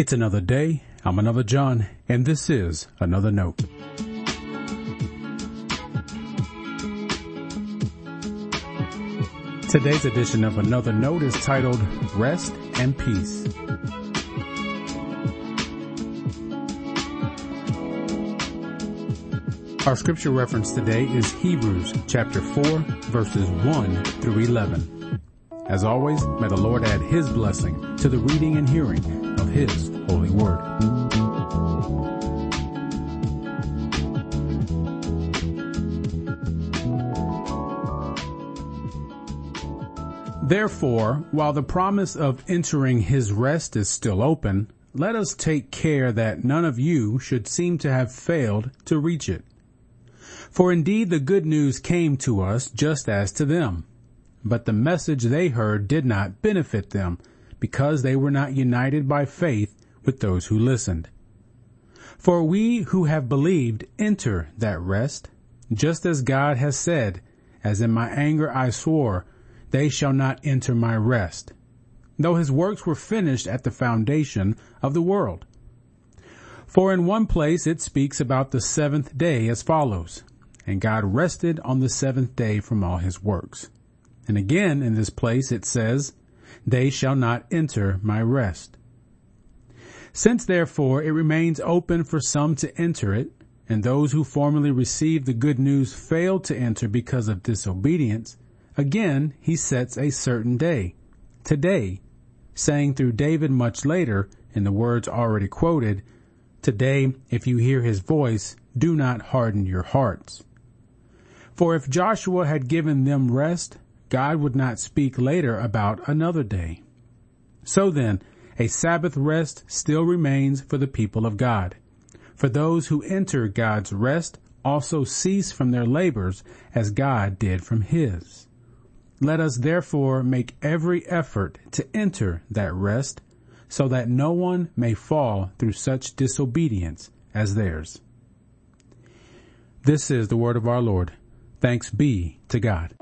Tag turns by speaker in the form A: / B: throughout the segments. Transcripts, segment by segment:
A: It's another day. I'm another John, and this is another note. Today's edition of Another Note is titled Rest and Peace. Our scripture reference today is Hebrews chapter 4 verses 1 through 11. As always, may the Lord add His blessing to the reading and hearing His holy word. Therefore, while the promise of entering his rest is still open, let us take care that none of you should seem to have failed to reach it. For indeed the good news came to us just as to them. But the message they heard did not benefit them, because they were not united by faith with those who listened. For we who have believed enter that rest, just as God has said, as in my anger I swore, they shall not enter my rest, though his works were finished at the foundation of the world. For in one place it speaks about the seventh day as follows, and God rested on the seventh day from all his works. And again in this place it says, they shall not enter my rest. Since therefore it remains open for some to enter it, and those who formerly received the good news failed to enter because of disobedience, Again, he sets a certain day, today, saying through David much later, in the words already quoted, Today, if you hear his voice, do not harden your hearts. For if Joshua had given them rest, God would not speak later about another day. So then, a Sabbath rest still remains for the people of God. For those who enter God's rest also cease from their labors as God did from his. Let us therefore make every effort to enter that rest so that no one may fall through such disobedience as theirs. This is the word of our Lord. Thanks be to God.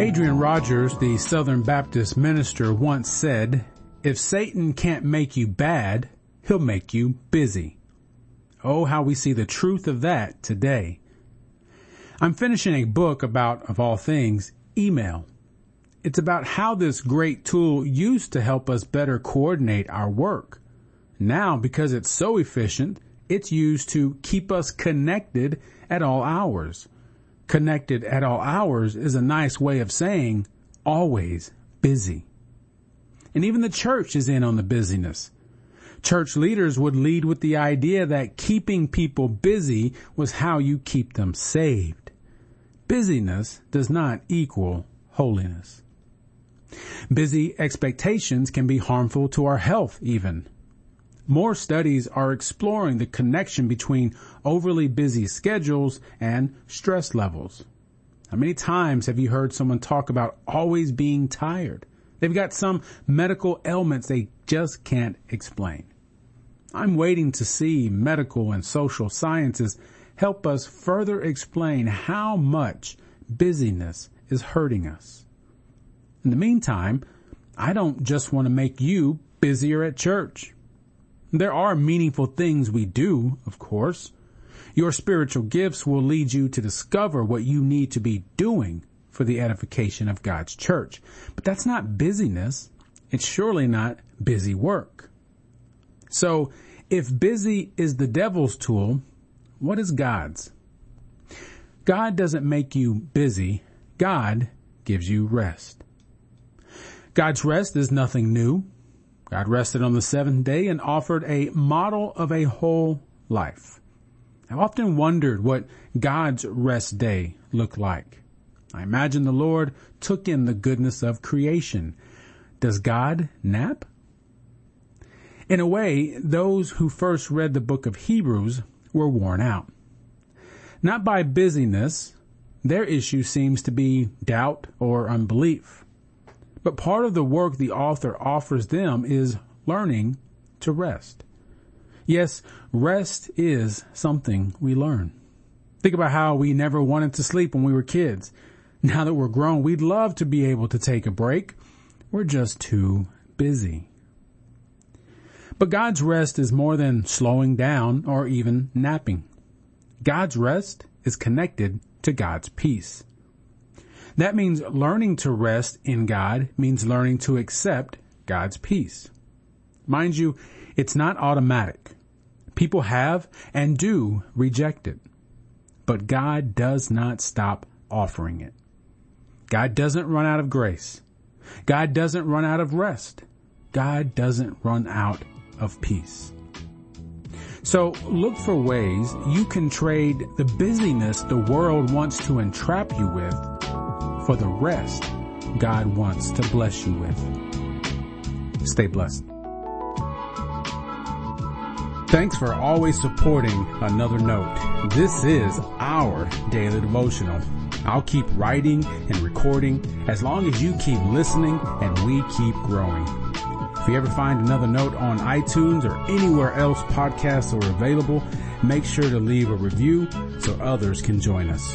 A: Adrian Rogers, the Southern Baptist minister, once said, if Satan can't make you bad, he'll make you busy. Oh, how we see the truth of that today. I'm finishing a book about, of all things, email. It's about how this great tool used to help us better coordinate our work. Now, because it's so efficient, it's used to keep us connected at all hours. Connected at all hours is a nice way of saying always busy. And even the church is in on the busyness. Church leaders would lead with the idea that keeping people busy was how you keep them saved. Busyness does not equal holiness. Busy expectations can be harmful to our health even. More studies are exploring the connection between overly busy schedules and stress levels. How many times have you heard someone talk about always being tired? They've got some medical ailments they just can't explain. I'm waiting to see medical and social sciences help us further explain how much busyness is hurting us. In the meantime, I don't just want to make you busier at church. There are meaningful things we do, of course. Your spiritual gifts will lead you to discover what you need to be doing for the edification of God's church. But that's not busyness. It's surely not busy work. So if busy is the devil's tool, what is God's? God doesn't make you busy. God gives you rest. God's rest is nothing new. God rested on the seventh day and offered a model of a whole life. I've often wondered what God's rest day looked like. I imagine the Lord took in the goodness of creation. Does God nap? In a way, those who first read the book of Hebrews were worn out. Not by busyness, their issue seems to be doubt or unbelief. But part of the work the author offers them is learning to rest. Yes, rest is something we learn. Think about how we never wanted to sleep when we were kids. Now that we're grown, we'd love to be able to take a break. We're just too busy. But God's rest is more than slowing down or even napping. God's rest is connected to God's peace. That means learning to rest in God means learning to accept God's peace. Mind you, it's not automatic. People have and do reject it. But God does not stop offering it. God doesn't run out of grace. God doesn't run out of rest. God doesn't run out of peace. So look for ways you can trade the busyness the world wants to entrap you with for the rest God wants to bless you with. Stay blessed. Thanks for always supporting Another Note. This is our daily devotional. I'll keep writing and recording as long as you keep listening and we keep growing. If you ever find another note on iTunes or anywhere else podcasts are available, make sure to leave a review so others can join us.